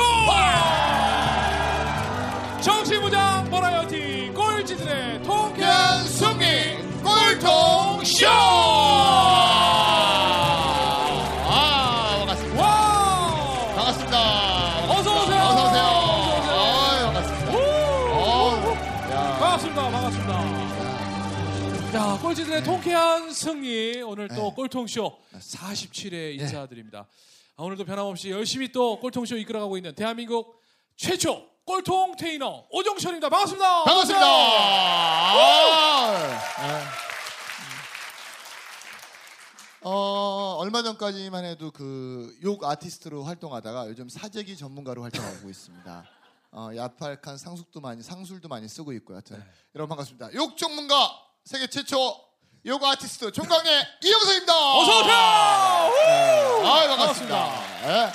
와 정치무장 버라이어티 꼴찌들의 통쾌한 승리 꼴통쇼 아 반갑습니다. 와 반갑습니다. 어서 오세요. 어서 오세요. 어서 오세요. 아 반갑습니다. 어, 야, 반갑습니다. 반갑습니다. 자, 꼴찌들의 통쾌한 승리. 오늘 또 네. 꼴통쇼 47회 인사드립니다. 아, 오늘도 변함없이 열심히 또 꼴통쇼 이끌어가고 있는 대한민국 최초 꼴통 테이너 오정철입니다. 반갑습니다. 반갑습니다. 아, 네. 어, 얼마 전까지만 해도 그 욕 아티스트로 활동하다가 요즘 사재기 전문가로 활동하고 있습니다. 어, 야팔칸 상술도 많이 상술도 많이 쓰고 있고요. 하여튼 여러분 반갑습니다. 욕 전문가 세계 최초 욕 아티스트 총각내 이영석입니다. 어서 오세요. 아, 반갑습니다. 예.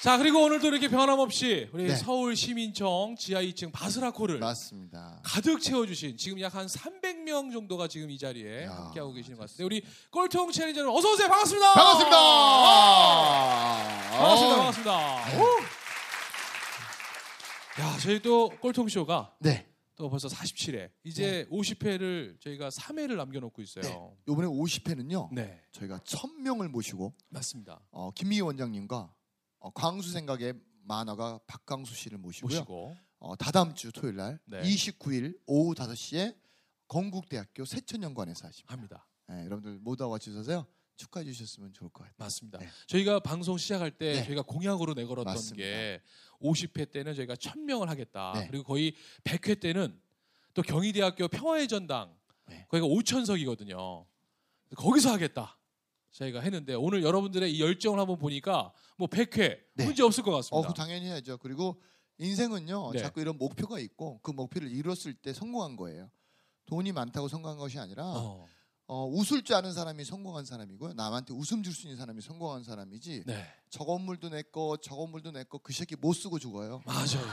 자, 그리고 오늘도 이렇게 변함없이 우리 네. 서울 시민청 지하 2층 바스라코를 맞습니다. 가득 채워주신 지금 약 한 300명 정도가 지금 이 자리에 야, 함께하고 계시는 것 같습니다. 우리 꼴통 챌린저 여러분 어서 오세요. 반갑습니다. 반갑습니다. 반갑습니다. 어, 반갑습니다. 오. 야, 저희 또 꼴통 쇼가 네. 또 벌써 47회. 이제 50회를 저희가 3회를 남겨놓고 있어요. 이번에 50회는요. 네, 저희가 1000명을 모시고 맞습니다. 어, 김미희 원장님과 어, 광수 생각의 만화가 박광수 씨를 모시고요. 모시고 어, 다다음 주 토요일 날 네. 29일 오후 5시에 건국대학교 세천연관에서 하십니다. 합니다. 네, 여러분들 모두 같이 오셔서요. 축하해 주셨으면 좋을 것 같아요. 맞습니다. 네. 저희가 방송 시작할 때 네. 저희가 공약으로 내걸었던 맞습니다. 게 50회 때는 저희가 1000명을 하겠다. 네. 그리고 거의 100회 때는 또 경희대학교 평화의 전당 네. 거기가 5천석이거든요. 거기서 하겠다. 저희가 했는데 오늘 여러분들의 이 열정을 한번 보니까 뭐 100회 네. 문제 없을 것 어, 같습니다. 그 당연히 해야죠. 그리고 인생은요. 네. 자꾸 이런 목표가 있고 그 목표를 이뤘을 때 성공한 거예요. 돈이 많다고 성공한 것이 아니라 어, 어, 웃을 줄 아는 사람이 성공한 사람이고요. 남한테 웃음 줄 수 있는 사람이 성공한 사람이지. 네. 저 건물도 내 거, 저 건물도 내 거 그 새끼 못 쓰고 죽어요. 맞아요.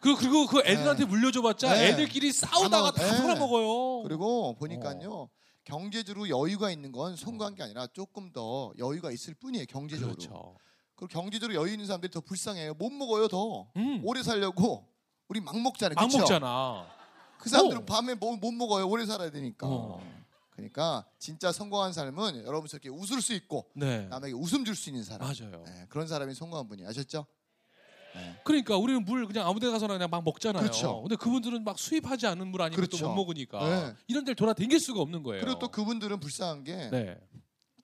그 그리고 그 애들한테 물려줘봤자 네. 애들끼리 싸우다가 다 네. 팔아먹어요. 그리고 보니까요. 경제적으로 여유가 있는 건 성공한 게 아니라 조금 더 여유가 있을 뿐이에요. 경제적으로. 그렇죠. 그리고 경제적으로 여유 있는 사람들이 더 불쌍해요. 못 먹어요 더. 음, 오래 살려고 우리 막 먹잖아요. 막 그쵸? 먹잖아. 그 사람들은 어. 밤에 뭐, 못 먹어요. 오래 살아야 되니까. 어. 그러니까 진짜 성공한 삶은 여러분 저렇게 웃을 수 있고 네. 남에게 웃음 줄 수 있는 사람. 맞아요. 네, 그런 사람이 성공한 분이 아셨죠? 네. 그러니까 우리는 물 그냥 아무데 가서나 그냥 막 먹잖아요. 그렇죠. 근데 그분들은 막 수입하지 않은 물 아니면 그렇죠. 또못 먹으니까 네. 이런 데를 돌아 댕길 수가 없는 거예요. 그리고 또 그분들은 불쌍한 게 네.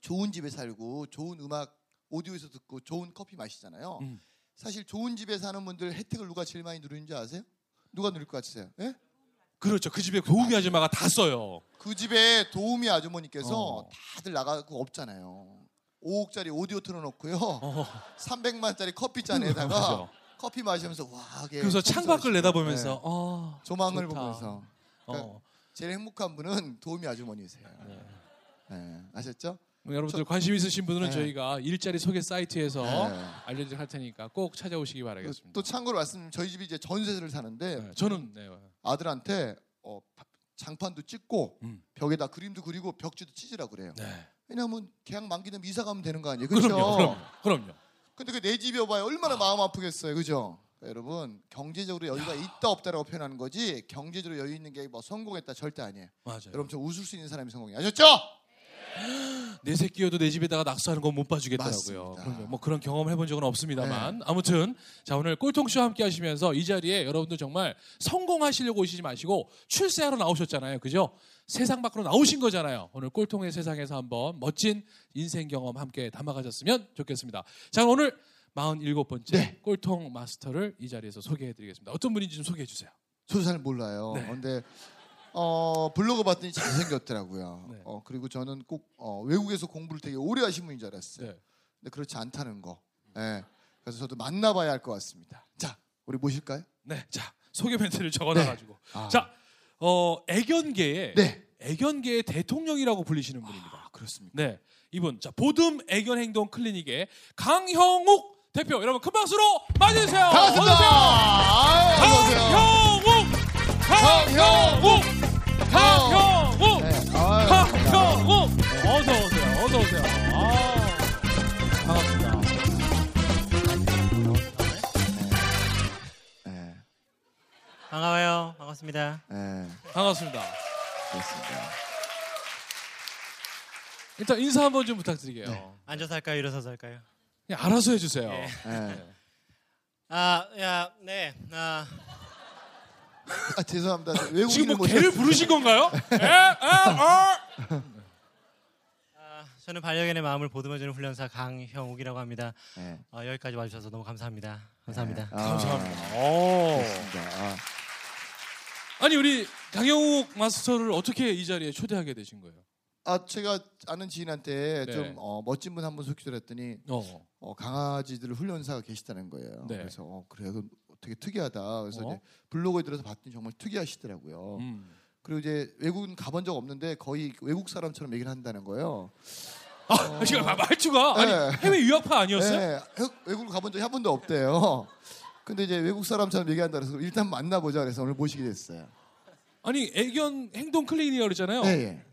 좋은 집에 살고 좋은 음악 오디오에서 듣고 좋은 커피 마시잖아요. 음. 사실 좋은 집에 사는 분들 혜택을 누가 제일 많이 누리는지 아세요? 누가 누릴 것 같으세요? 예? 그렇죠. 그 집에 도우미 아줌마가 다 써요. 그 집에 도우미 아주머니께서 어. 다들 나가고 없잖아요. 5억짜리 오디오 틀어놓고요. 어, 300만짜리 커피 잔에다가 맞아. 커피 마시면서 와. 그래서 창밖을 내다보면서 네. 어, 조망을 좋다. 보면서 그러니까 어. 제일 행복한 분은 도우미 아주머니세요. 네. 네, 아셨죠? 여러분들 관심 있으신 분들은 네. 저희가 일자리 소개 사이트에서 네. 알려드릴 테니까 꼭 찾아오시기 바라겠습니다. 또 참고로 말씀 저희 집이 이제 전세를 사는데 네, 저는 네. 아들한테 어, 바- 장판도 찍고 음. 벽에다 그림도 그리고 벽지도 치지라 그래요. 네. 왜냐하면 계약 만기 되면 이사 가면 되는 거 아니에요, 그렇죠? 그럼요, 그럼요, 그럼요. 근데 그 내 집이 봐요 얼마나 마음 아프겠어요, 그죠? 그러니까 여러분 경제적으로 여유가 있다 없다라고 표현하는 거지 경제적으로 여유 있는 게 뭐 성공했다 절대 아니에요. 맞아요. 여러분 저 웃을 수 있는 사람이 성공이 아셨죠? 내 새끼여도 내 집에다가 낙서하는 건 못 봐주겠더라고요. 그럼요. 뭐 그런 경험 해본 적은 없습니다만 아무튼 자 오늘 꼴통쇼 함께 하시면서 이 자리에 여러분들 정말 성공하시려고 오시지 마시고 출세하러 나오셨잖아요. 그죠? 세상 밖으로 나오신 거잖아요. 오늘 꼴통의 세상에서 한번 멋진 인생 경험 함께 담아가셨으면 좋겠습니다. 자 오늘 47번째 네. 꼴통 마스터를 이 자리에서 소개해드리겠습니다. 어떤 분인지 좀 소개해 주세요. 저도 잘 몰라요. 네. 근데 어, 블로그 봤더니 잘생겼더라고요. 네. 어, 그리고 저는 꼭 어, 외국에서 공부를 되게 오래 하신 분인 줄 알았어요. 네. 근데 그렇지 않다는 거. 예. 그래서 저도 만나봐야 할 것 같습니다. 자, 우리 모실까요? 네, 자 소개 멘트를 적어놔가지고 아. 자 어, 애견계의 네. 애견계의 대통령이라고 불리시는 분입니다. 아, 그렇습니까? 네, 이분 자 보듬 애견 행동 클리닉의 강형욱 대표 여러분 큰 박수로 맞이해주세요. 반갑습니다. 아, 어서 오세요. 강형욱, 강형욱, 강형욱, 네. 아. 강형욱. 어서 오세요. 어서 오세요. 아, 반갑습니다. 네. 반가워요. 반갑습니다. 네. 반갑습니다. 그렇습니다. 일단 인사 한번 좀 부탁드릴게요. 네. 앉아서 할까요? 일어서서 할까요? 그냥 알아서 해주세요. 예. 네. 아, 야, 네. 아, 아, 죄송합니다. 외국인을 지금 뭐 개를 부르신 건가요? 에, 에, 어. 아, 저는 반려견의 마음을 보듬어주는 훈련사 강형욱이라고 합니다. 네. 어, 여기까지 와주셔서 너무 감사합니다. 감사합니다. 아, 감사합니다. 오. 그렇습니다. 아, 아니 우리 강영욱 마스터를 어떻게 이 자리에 초대하게 되신 거예요? 아, 제가 아는 지인한테 네. 좀 어, 멋진 분 한 분 소개드렸더니 어. 어, 강아지들 훈련사가 계시다는 거예요. 네. 그래서 어, 그래요. 되게 특이하다. 그래서 어? 이제 블로그에 들어서 봤더니 정말 특이하시더라고요. 음. 그리고 이제 외국은 가본 적 없는데 거의 외국 사람처럼 얘기를 한다는 거예요. 아, 지금 말투가 아니 네. 해외 유학파 아니었어요? 네, 해- 외국을 가본 적이 한 번도 없대요. 근데 이제 외국 사람처럼 얘기한다 그래서 일단 만나보자 그래서 오늘 모시게 됐어요. 아니 애견 행동 그랬잖아요. 네, 예.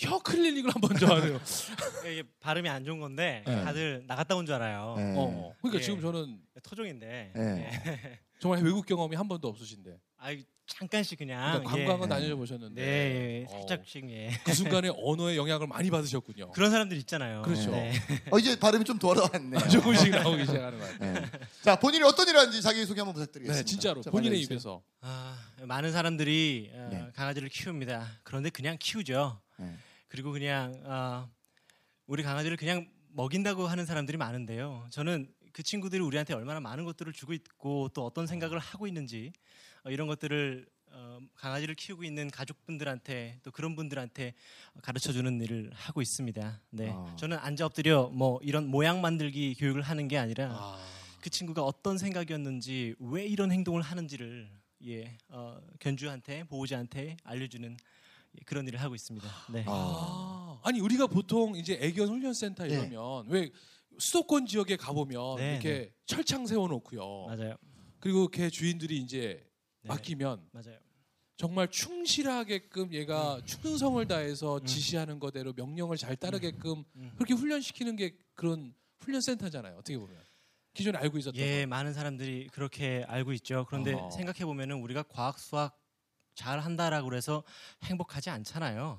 혀 클리닉을 한번 더 하네요. 이게 발음이 안 좋은 건데 네. 다들 나갔다 온 줄 알아요. 네. 어. 그러니까 예. 지금 저는 토종인데. 네. 예. 정말 외국 경험이 한 번도 없으신데 아, 잠깐씩 그냥. 그러니까 관광은 네. 다녀 보셨는데 예. 네, 어, 살짝씩 예. 그 순간에 언어의 영향을 많이 받으셨군요. 그런 사람들 있잖아요. 그렇죠. 네. 어, 이제 발음이 좀 돌아왔네요. 조금씩 나오기 시작하는 것 같아요. 네. 자, 본인이 어떤 일 하는지 자기 소개 한번 부탁드리겠습니다. 네, 진짜로 좀 본인의 알려주세요. 입에서 아, 많은 사람들이 어, 네. 강아지를 키웁니다. 그런데 그냥 키우죠. 네. 그리고 그냥 어, 우리 강아지를 그냥 먹인다고 하는 사람들이 많은데요. 저는 그 친구들이 우리한테 얼마나 많은 것들을 주고 있고 또 어떤 생각을 하고 있는지 어, 이런 것들을 어, 강아지를 키우고 있는 가족분들한테 또 그런 분들한테 가르쳐 주는 일을 하고 있습니다. 네. 아. 저는 앉아 엎드려 뭐 이런 모양 만들기 교육을 하는 게 아니라 아, 그 친구가 어떤 생각이었는지 왜 이런 행동을 하는지를 예, 어, 견주한테 보호자한테 알려주는 예, 그런 일을 하고 있습니다. 네. 아, 아니 우리가 보통 이제 애견 훈련센터 예. 이러면 왜 수도권 지역에 가보면 네, 이렇게 철창 세워놓고요. 맞아요. 그리고 걔 주인들이 이제 네. 맡기면 맞아요. 정말 충실하게끔 얘가 충성을 다해서 음. 지시하는 거대로 명령을 잘 따르게끔 음. 그렇게 훈련시키는 게 그런 훈련센터잖아요. 어떻게 보면 기존에 알고 있었던 예, 거. 많은 사람들이 그렇게 알고 있죠. 그런데 어허. 생각해 보면은 우리가 과학 수학 잘 한다라고 그래서 행복하지 않잖아요.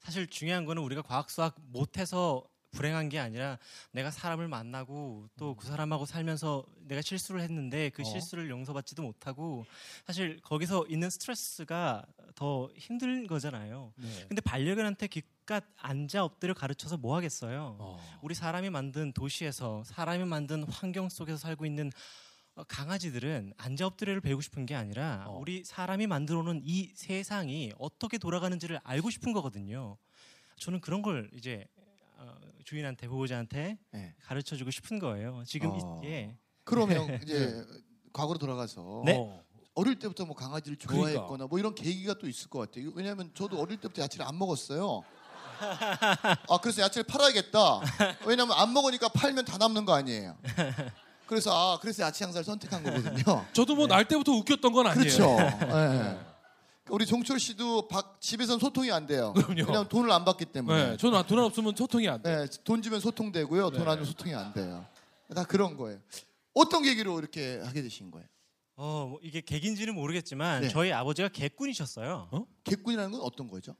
사실 중요한 거는 우리가 과학 수학 못해서 불행한 게 아니라 내가 사람을 만나고 또 그 사람하고 살면서 내가 실수를 했는데 그 어. 실수를 용서받지도 못하고 사실 거기서 있는 스트레스가 더 힘든 거잖아요. 네. 근데 반려견한테 기껏 앉아 엎드려 가르쳐서 뭐 하겠어요? 어. 우리 사람이 만든 도시에서 사람이 만든 환경 속에서 살고 있는 어, 강아지들은 앉아 엎드려를 배우고 싶은 게 아니라 어. 우리 사람이 만들어 놓은 이 세상이 어떻게 돌아가는지를 알고 싶은 거거든요. 저는 그런 걸 이제 어, 주인한테 보호자한테 네. 가르쳐 주고 싶은 거예요. 지금 어. 이게 그러면 이제 과거로 돌아가서 네. 어. 어릴 때부터 뭐 강아지를 그러니까. 좋아했거나 뭐 이런 계기가 또 있을 것 같아요. 왜냐하면 저도 어릴 때부터 야채를 안 먹었어요. 아 그래서 야채를 팔아야겠다. 왜냐하면 안 먹으니까 팔면 다 남는 거 아니에요. 그래서 아 그래서 야채 향사를 선택한 거거든요. 저도 뭐 날 때부터 웃겼던 건 아니에요. 네. 그렇죠. 예. 우리 종철 씨도 박, 집에선 소통이 안 돼요. 그럼요. 왜냐하면 돈을 안 받기 때문에. 네, 저는 돈 없으면 소통이 안 돼. 네, 돈 주면 소통되고요. 돈 네. 안 주면 소통이 안 돼요. 다 그런 거예요. 어떤 계기로 이렇게 하게 되신 거예요? 어, 뭐 이게 객인지는 모르겠지만 네. 저희 아버지가 객꾼이셨어요. 어? 개꾼이라는 건 어떤 거죠?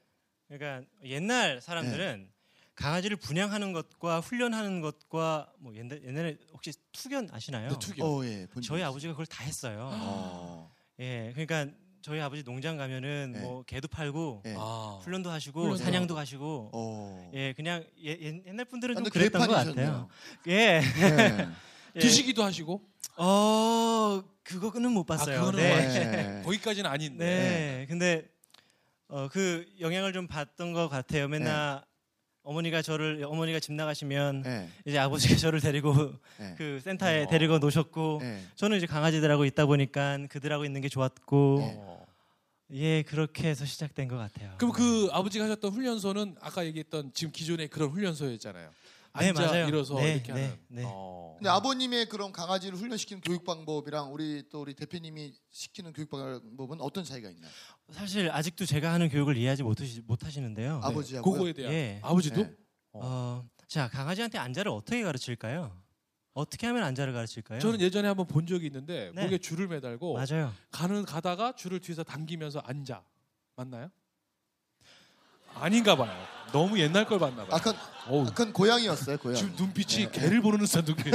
그러니까 옛날 사람들은 강아지를 분양하는 것과 훈련하는 것과 뭐 옛날, 옛날에 혹시 투견 아시나요? 네, 투견. 어, 예. 본 저희 적 아버지가 그걸 다 했어요. 어. 예, 그러니까 저희 아버지 농장 가면은 네. 뭐 개도 팔고 예. 아. 훈련도 하시고 훈련도 사냥도 가시고 어. 예, 그냥 예, 옛- 옛날 분들은 아, 좀 근데 그랬던 것 개판이셨네요. 같아요. 예. 네. 예. 드시기도 하시고 어, 그거는 못 봤어요. 그거는 네. 못 네. 거기까지는 아닌데. 네. 근데 어, 그 영향을 좀 받던 것 같아요. 맨날 어머니가 저를 어머니가 집 나가시면 네. 이제 아버지가 저를 데리고 네. 그 센터에 어. 데리고 놓으셨고 네. 저는 이제 강아지들하고 있다 보니까 그들하고 있는 게 좋았고 네. 어. 예 그렇게 해서 시작된 것 같아요. 그럼 그 아버지가 하셨던 훈련소는 아까 얘기했던 지금 기존의 그런 훈련소였잖아요. 네, 앉아 맞아요. 일어서 네, 이렇게 네, 하는. 네. 어. 근데 아버님의 그런 강아지를 훈련시키는 교육 방법이랑 우리 또 우리 대표님이 시키는 교육 방법은 어떤 차이가 있나요? 사실 아직도 제가 하는 교육을 이해하지 못하시, 못하시는데요. 네. 아버지하고 그거에 대한 예. 아버지도 네. 어, 자 강아지한테 안자를 어떻게 가르칠까요? 어떻게 하면 안자를 가르칠까요? 저는 예전에 한번 본 적이 있는데 네. 목에 줄을 매달고 맞아요. 가는 가다가 줄을 뒤에서 당기면서 앉아 맞나요? 아닌가 봐요. 너무 옛날 걸 봤나 봐요. 아kan 어우, 아kan 고양이였어요 고양이. 지금 눈빛이 네. 개를 보는 듯한 눈빛.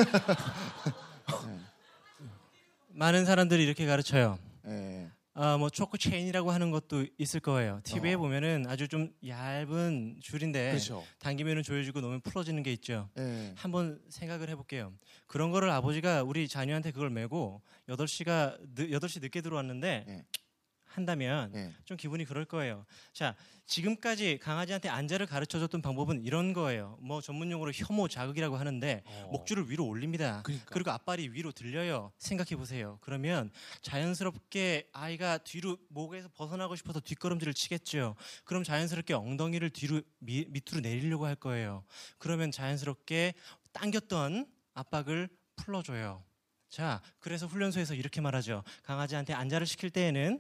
많은 사람들이 이렇게 가르쳐요. 네. 아, 뭐 초코 체인이라고 하는 것도 있을 거예요. TV에 어. 보면은 아주 좀 얇은 줄인데 그렇죠. 당기면은 조여지고 놓으면 풀어지는 게 있죠. 네. 한번 생각을 해볼게요. 그런 거를 아버지가 우리 자녀한테 그걸 메고 8시가 8시 늦게 들어왔는데 네. 한다면 네. 좀 기분이 그럴 거예요. 자, 지금까지 강아지한테 안자를 가르쳐 줬던 방법은 이런 거예요. 뭐 전문 용어로 혐오 자극이라고 하는데 어. 목줄을 위로 올립니다. 그러니까. 그리고 앞발이 위로 들려요. 생각해 보세요. 그러면 자연스럽게 아이가 뒤로 목에서 벗어나고 싶어서 뒷걸음질을 치겠죠. 그럼 자연스럽게 엉덩이를 뒤로 미, 밑으로 내리려고 할 거예요. 그러면 자연스럽게 당겼던 압박을 풀어줘요. 자, 그래서 훈련소에서 이렇게 말하죠. 강아지한테 안자를 시킬 때에는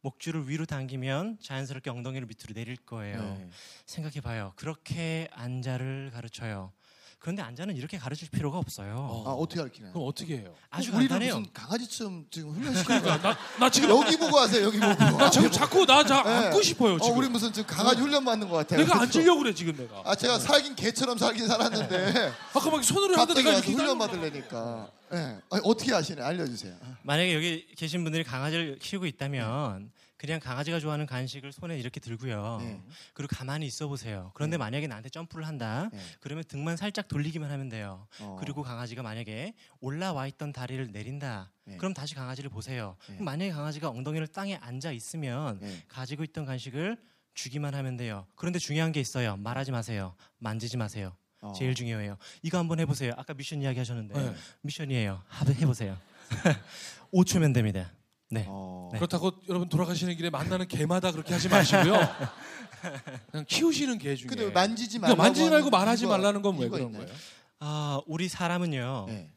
목줄을 위로 당기면 자연스럽게 엉덩이를 밑으로 내릴 거예요. 네. 생각해 봐요. 그렇게 안자를 가르쳐요. 그런데 안자는 이렇게 가르칠 필요가 없어요. 어. 아 어떻게 가르치나요? 그럼 어떻게 해요? 아주 우리를 간단해요. 무슨 강아지처럼 지금 훈련시키는 거야. 나, 나 지금 여기 보고 하세요. 여기 보고. 나 지금 자꾸 나 자, 네. 안고 싶어요 어, 지금. 우리 무슨 지금 강아지 훈련 받는 것 같아요. 내가 그래서. 앉으려고 그래 지금 내가. 아 제가 살긴 개처럼 살긴 살았는데 아까 막 손으로 하다 갑자기 내가 와서 이렇게 훈련 받으려니까. 예. 아니, 어떻게 아시나요? 알려주세요. 만약에 여기 계신 분들이 강아지를 키우고 있다면 그냥 강아지가 좋아하는 간식을 손에 이렇게 들고요. 네. 그리고 가만히 있어 보세요. 그런데 네. 만약에 나한테 점프를 한다. 네. 그러면 등만 살짝 돌리기만 하면 돼요. 어. 그리고 강아지가 만약에 올라와 있던 다리를 내린다. 네. 그럼 다시 강아지를 보세요. 네. 만약에 강아지가 엉덩이를 땅에 앉아 있으면 네. 가지고 있던 간식을 주기만 하면 돼요. 그런데 중요한 게 있어요. 말하지 마세요. 만지지 마세요. 어. 제일 중요해요. 이거 한번 해보세요. 아까 미션 이야기 하셨는데 네. 미션이에요. 한번 해보세요. 5초면 됩니다. 네. 어. 네. 그렇다고 여러분 돌아가시는 길에 만나는 개마다 그렇게 하지 마시고요. 그냥 키우시는 개 중에. 근데 만지지 그러니까 말라고 만지지 말고 말하지 이유가- 말라는 건 왜 그런 있나요? 거예요? 아 우리 사람은요. 네.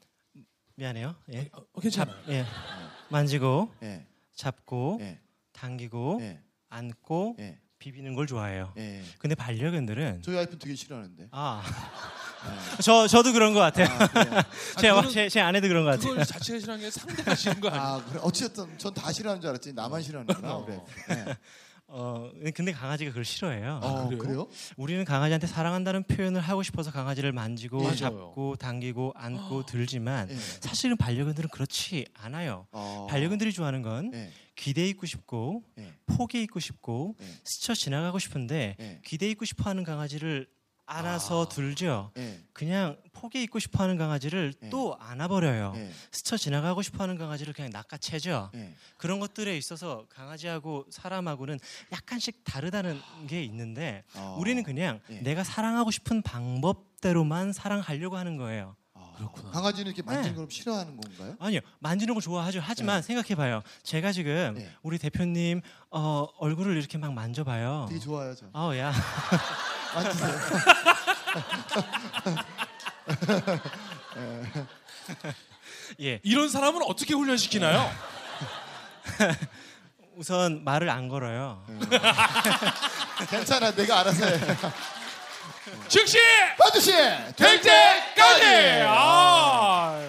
미안해요. 예. 어, 어, 괜찮아요. 예. 만지고 네. 잡고 네. 당기고 네. 안고 네. 비비는 걸 좋아해요. 네. 근데 반려견들은 저희 와이프 되게 싫어하는데. 아. 저 저도 그런 것 같아요. 아, 그래요? 제, 그거는- 제, 제 아내도 그런 것 같아요. 그걸 자체가 싫어하는 게 상대가 싫은 거 아니에요? 아, 그래. 어쨌든 전 다 싫어하는 줄 알았지. 나만 싫어하는구나. 어. 그래. 네. 어 근데 강아지가 그걸 싫어해요. 어, 그래요? 그래요? 우리는 강아지한테 사랑한다는 표현을 하고 싶어서 강아지를 만지고 맞아요. 잡고 당기고 안고 들지만 네. 사실은 반려견들은 그렇지 않아요. 어. 반려견들이 좋아하는 건 네. 기대 있고 싶고 네. 폭에 있고 싶고 네. 스쳐 지나가고 싶은데 네. 기대 있고 싶어하는 강아지를 안아서 아. 들죠. 네. 그냥 폭에 있고 싶어하는 강아지를 네. 또 안아버려요. 네. 스쳐 지나가고 싶어하는 강아지를 그냥 낚아채죠. 네. 그런 것들에 있어서 강아지하고 사람하고는 약간씩 다르다는 게 있는데 어. 우리는 그냥 네. 내가 사랑하고 싶은 방법대로만 사랑하려고 하는 거예요. 아, 그렇구나. 강아지는 이렇게 만지는 네. 걸 싫어하는 건가요? 아니요, 만지는 걸 좋아하죠. 하지만 생각해봐요. 제가 지금 네. 우리 대표님 어, 얼굴을 이렇게 막 만져봐요. 되게 좋아요, 저. 어, 야, 만지세요. 예. 이런 사람은 어떻게 훈련시키나요? 우선 말을 안 걸어요. 괜찮아, 내가 알아서 해. 즉시 반드시 될 때까지. 아.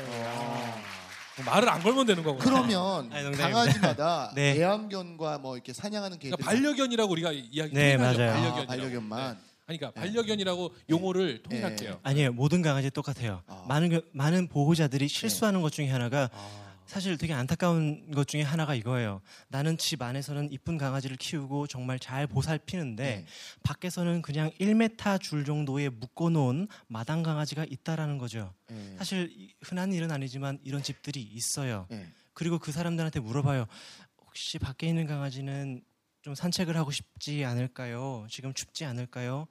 말을 안 걸면 되는 거구나. 그러면 아니, 농담입니다. 강아지마다 네. 애완견과 뭐 이렇게 사냥하는 개들 그러니까 반려견이라고 우리가 이야기 네. 맞아요. 아, 반려견이라고. 반려견만 네. 그러니까 반려견이라고 용어를 통일할게요. 아니에요. 모든 강아지 똑같아요. 아. 많은 겨- 많은 보호자들이 실수하는 것 중에 하나가 아. 사실 되게 안타까운 것 중에 하나가 이거예요. 나는 집 안에서는 이쁜 강아지를 키우고 정말 잘 보살피는데 네. 밖에서는 그냥 1m 줄 정도의 묶어놓은 마당 강아지가 있다라는 거죠. 네. 사실 이- 흔한 일은 아니지만 이런 집들이 있어요. 네. 그리고 그 사람들한테 물어봐요. 혹시 밖에 있는 강아지는 좀 산책을 하고 싶지 않을까요? 지금 춥지 않을까요?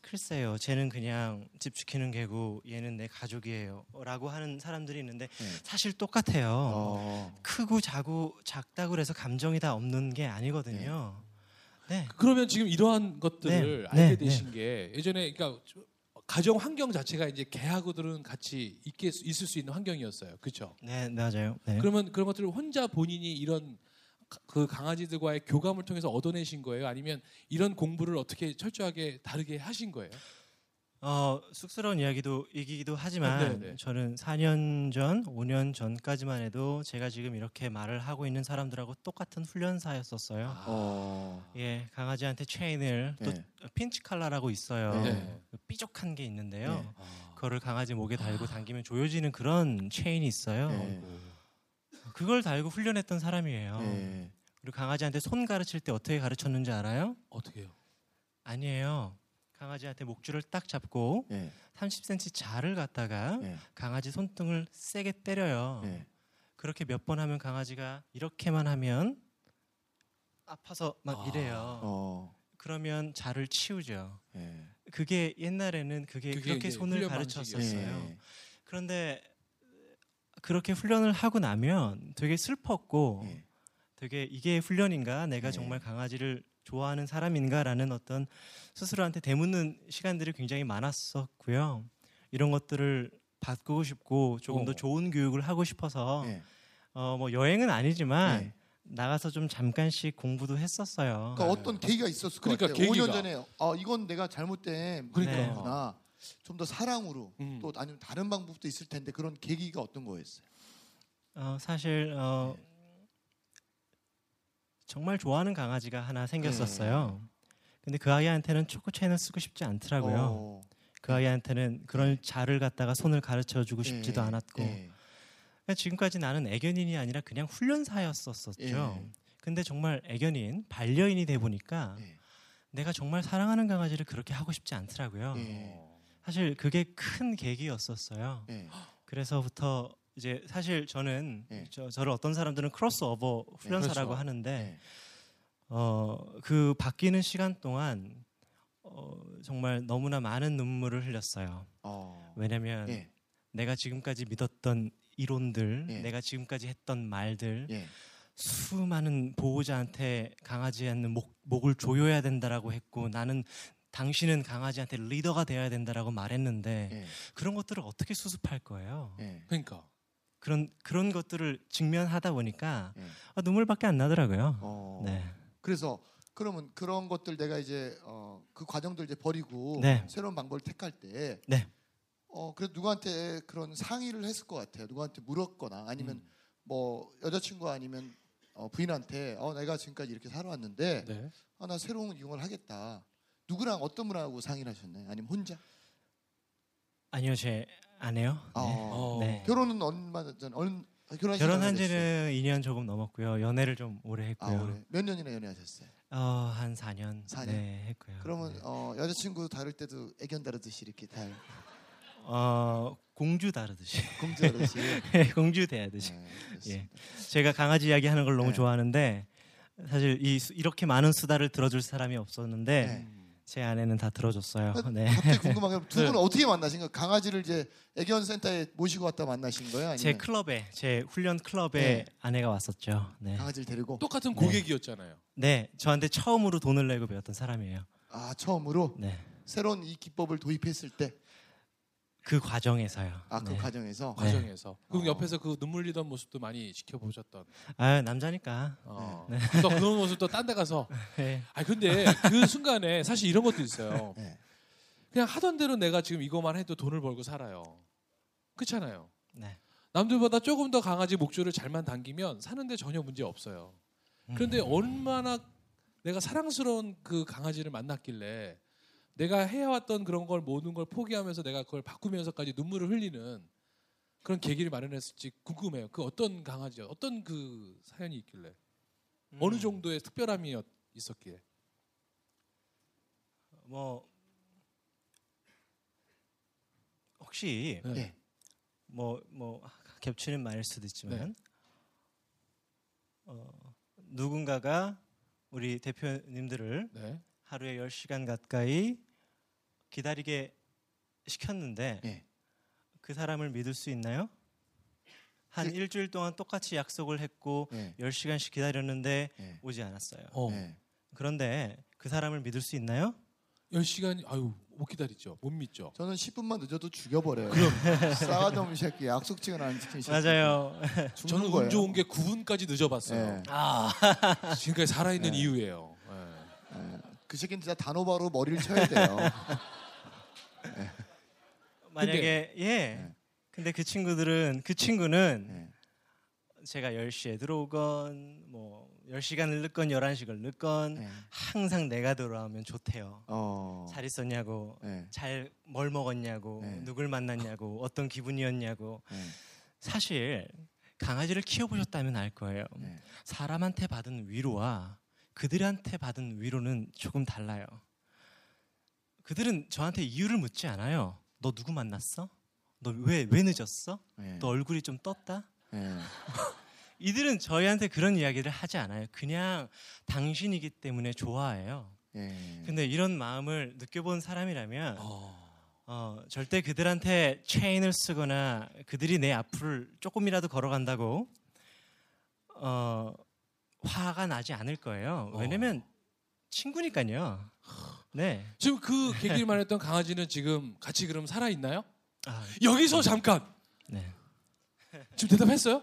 글쎄요. 쟤는 그냥 집 지키는 개고 얘는 내 가족이에요. 라고 하는 사람들이 있는데 네. 사실 똑같아요. 어. 크고 작고 작다고 그래서 감정이 다 없는 게 아니거든요. 네. 그러면 지금 이러한 것들을 네, 알게 네, 되신 게 예전에 그러니까 가정 환경 자체가 이제 개하고들은 같이 있게 있을 수 있는 환경이었어요. 그렇죠? 네, 맞아요. 네. 그러면 그런 것들을 혼자 본인이 이런 가- 그 강아지들과의 교감을 통해서 얻어내신 거예요? 아니면 이런 공부를 어떻게 철저하게 다르게 하신 거예요? 어, 쑥스러운 이야기도 이기기도 하지만 네, 네. 저는 4년 전, 5년 전까지만 해도 제가 지금 이렇게 말을 하고 있는 사람들하고 똑같은 훈련사였었어요. 아. 어. 예, 강아지한테 체인을 또 네. 핀치 칼라라고 있어요. 네. 그 삐죽한 게 있는데요. 네. 아. 그거를 강아지 목에 달고 당기면 조여지는 그런 체인이 있어요. 네. 그걸 달고 훈련했던 사람이에요. 네. 그리고 강아지한테 손 가르칠 때 어떻게 가르쳤는지 알아요? 어떻게요? 아니에요. 강아지한테 목줄을 딱 잡고 네. 30cm 자를 갖다가 네. 강아지 손등을 세게 때려요. 네. 그렇게 몇 번 하면 강아지가 이렇게만 하면 아파서 막 아. 이래요. 어. 그러면 자를 치우죠. 네. 그게 옛날에는 그게, 그게 그렇게 손을 가르쳤었어요. 네. 그런데 그렇게 훈련을 하고 나면 되게 슬펐고 네. 되게 이게 훈련인가 내가 네. 정말 강아지를 좋아하는 사람인가라는 어떤 스스로한테 되묻는 시간들이 굉장히 많았었고요. 이런 것들을 바꾸고 싶고 조금 더 어. 좋은 교육을 하고 싶어서 네. 어, 뭐 여행은 아니지만 네. 나가서 좀 잠깐씩 공부도 했었어요. 그러니까 어떤 계기가 있었을 것 그러니까 같아요. 계기가. 5년 전에 아 이건 내가 잘못된 그러니까. 부분이구나. 좀 더 사랑으로 음. 또 아니면 다른 방법도 있을 텐데 그런 계기가 어떤 거였어요? 어, 사실 어, 정말 좋아하는 강아지가 하나 생겼었어요. 근데 그 아이한테는 초코 체인을 쓰고 싶지 않더라고요. 어. 그 아이한테는 그런 자를 갖다가 손을 가르쳐 주고 싶지도 네. 않았고 네. 그러니까 지금까지 나는 애견인이 아니라 그냥 훈련사였었었죠. 예. 근데 정말 애견인 반려인이 돼 보니까 네. 내가 정말 사랑하는 강아지를 그렇게 하고 싶지 않더라고요. 네. 사실 그게 큰 계기였었어요. 네. 그래서부터 이제 사실 저는 네. 저, 저를 어떤 사람들은 크로스오버 훈련사라고 그렇죠. 하는데 네. 어, 그 바뀌는 시간 동안 어, 정말 너무나 많은 눈물을 흘렸어요. 어. 왜냐면 예. 내가 지금까지 믿었던 이론들, 예. 내가 지금까지 했던 말들, 예. 수많은 보호자한테 강아지한테 목, 목을 조여야 된다라고 했고 나는 당신은 강아지한테 리더가 되어야 된다라고 말했는데 예. 그런 것들을 어떻게 수습할 거예요? 예. 그러니까 그런 그런 것들을 직면하다 보니까 예. 아, 눈물밖에 안 나더라고요. 어. 네. 그래서 그러면 그런 것들 내가 이제 어, 그 과정들 이제 버리고 네. 새로운 방법을 택할 때 네. 어, 그래도 누구한테 그런 상의를 했을 것 같아요. 누구한테 물었거나 아니면 음. 뭐 여자친구 아니면 어, 부인한테 어, 내가 지금까지 이렇게 살아왔는데 네. 아, 나 새로운 이용을 하겠다. 누구랑 어떤 분하고 상의를 하셨나요? 아니면 혼자? 아니요, 제 아내요. 네. 어. 네. 결혼은 얼마 전 얼, 지 결혼한? 지는 2년 조금 넘었고요. 연애를 좀 오래 아, 했고요. 올해 몇 년이나 연애하셨어요? 어, 한 4년. 4년? 네, 했고요. 그러면 네. 어, 여자친구 다룰 때도 애견 다루듯이 이렇게 달 어, 공주 다루듯이. 공주 다루듯이 공주 대하듯이. 네, 예. 제가 강아지 이야기 하는 걸 너무 네. 좋아하는데 사실 이 수- 이렇게 많은 수다를 들어줄 사람이 없었는데 네. 제 아내는 다 들어줬어요. 네. 갑자기 궁금한 게 두 분은 네. 어떻게 만나신 거예요? 강아지를 이제 애견 센터에 모시고 왔다 만나신 거예요? 아니면 제 클럽에 제 훈련 클럽에 네. 아내가 왔었죠. 네. 강아지를 데리고 똑같은 고객이었잖아요. 네, 저한테 처음으로 돈을 내고 배웠던 사람이에요. 아 처음으로 네. 새로운 이 기법을 도입했을 때아 그 과정에서요. 그 네. 과정에서 네. 과정에서 그 어. 옆에서 그 눈물 흘리던 모습도 많이 지켜보셨던. 아, 남자니까. 어. 또 그런 모습 또딴데 가서. 네. 아 근데 그 순간에 사실 이런 것도 있어요. 네. 그냥 하던 대로 내가 지금 이거만 해도 돈을 벌고 살아요. 그렇잖아요. 네. 남들보다 조금 더 강아지 목줄을 잘만 당기면 사는데 전혀 문제 없어요. 그런데 음. 얼마나 내가 사랑스러운 그 강아지를 만났길래 내가 해왔던 그런 걸 모든 걸 포기하면서 내가 그걸 바꾸면서까지 눈물을 흘리는 그런 계기를 마련했을지 궁금해요. 그 어떤 강아지요? 어떤 그 사연이 있길래 어느 음, 정도의 특별함이 었- 있었기에 뭐 혹시 네. 예. 뭐뭐 겹치는 말일 수도 있지만 네. 어, 누군가가 우리 대표님들을 네. 하루에 10시간 가까이 기다리게 시켰는데 예. 그 사람을 믿을 수 있나요? 한 그- 일주일 동안 똑같이 약속을 했고 예. 10시간씩 기다렸는데 예. 오지 않았어요. 어. 예. 그런데 그 사람을 믿을 수 있나요? 10시간 아유 못 기다리죠. 못 믿죠. 저는 10분만 늦어도 죽여버려요. 싸가지 없는 새끼 약속 시간 안 지킨 새끼. 맞아요. 저는. 운 좋은 게 9분까지 늦어봤어요. 예. 아, 지금까지 살아있는 네. 이유예요. 예. 예. 그 새끼는 진짜 단호바로 머리를 쳐야 돼요. 만약에 예. 네. 근데 그 친구들은 그 친구는 예. 제가 10시에 들어오건 뭐 10시간을 늦건 11시간을 늦건 예. 항상 내가 돌아오면 좋대요. 어. 잘 있었냐고 예. 잘뭘 먹었냐고 네. 누굴 만났냐고 어떤 기분이었냐고 예. 사실 강아지를 키워보셨다면 알 거예요. 예. 사람한테 받은 위로와 그들한테 받은 위로는 조금 달라요. 그들은 저한테 이유를 묻지 않아요. 너 누구 만났어? 너 왜 왜 늦었어? 예. 너 얼굴이 좀 떴다? 예. 이들은 저희한테 그런 이야기를 하지 않아요. 그냥 당신이기 때문에 좋아해요. 예. 근데 이런 마음을 느껴본 사람이라면 어. 어, 절대 그들한테 체인을 쓰거나 그들이 내 앞을 조금이라도 걸어간다고 어, 화가 나지 않을 거예요. 왜냐면 친구니까요. 네. 지금 그 계기를 말했던 강아지는 지금 같이 그럼 살아 있나요? 아, 여기서 잠깐 네. 지금 대답했어요?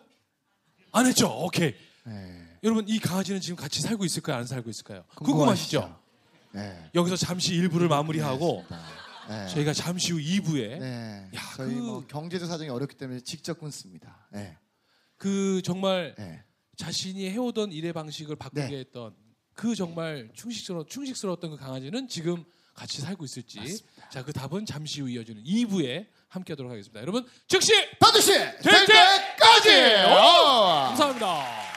안 했죠. 오케이. 예. 여러분 이 강아지는 지금 같이 살고 있을까요? 안 살고 있을까요? 궁금하시죠? 네. 여기서 잠시 1부를 마무리하고 네. 저희가 잠시 후 2부에 네. 야, 저희 그- 뭐 경제적 사정이 어렵기 때문에 직접 끊습니다. 네. 그 정말 네. 자신이 해오던 일의 방식을 바꾸게 네. 했던 그 정말 충식스러 충식스러웠던 그 강아지는 지금 같이 살고 있을지 자그 답은 잠시 후 이어지는 2부에 함께하도록 하겠습니다. 여러분 즉시 반드시 될 때까지. 어! 감사합니다.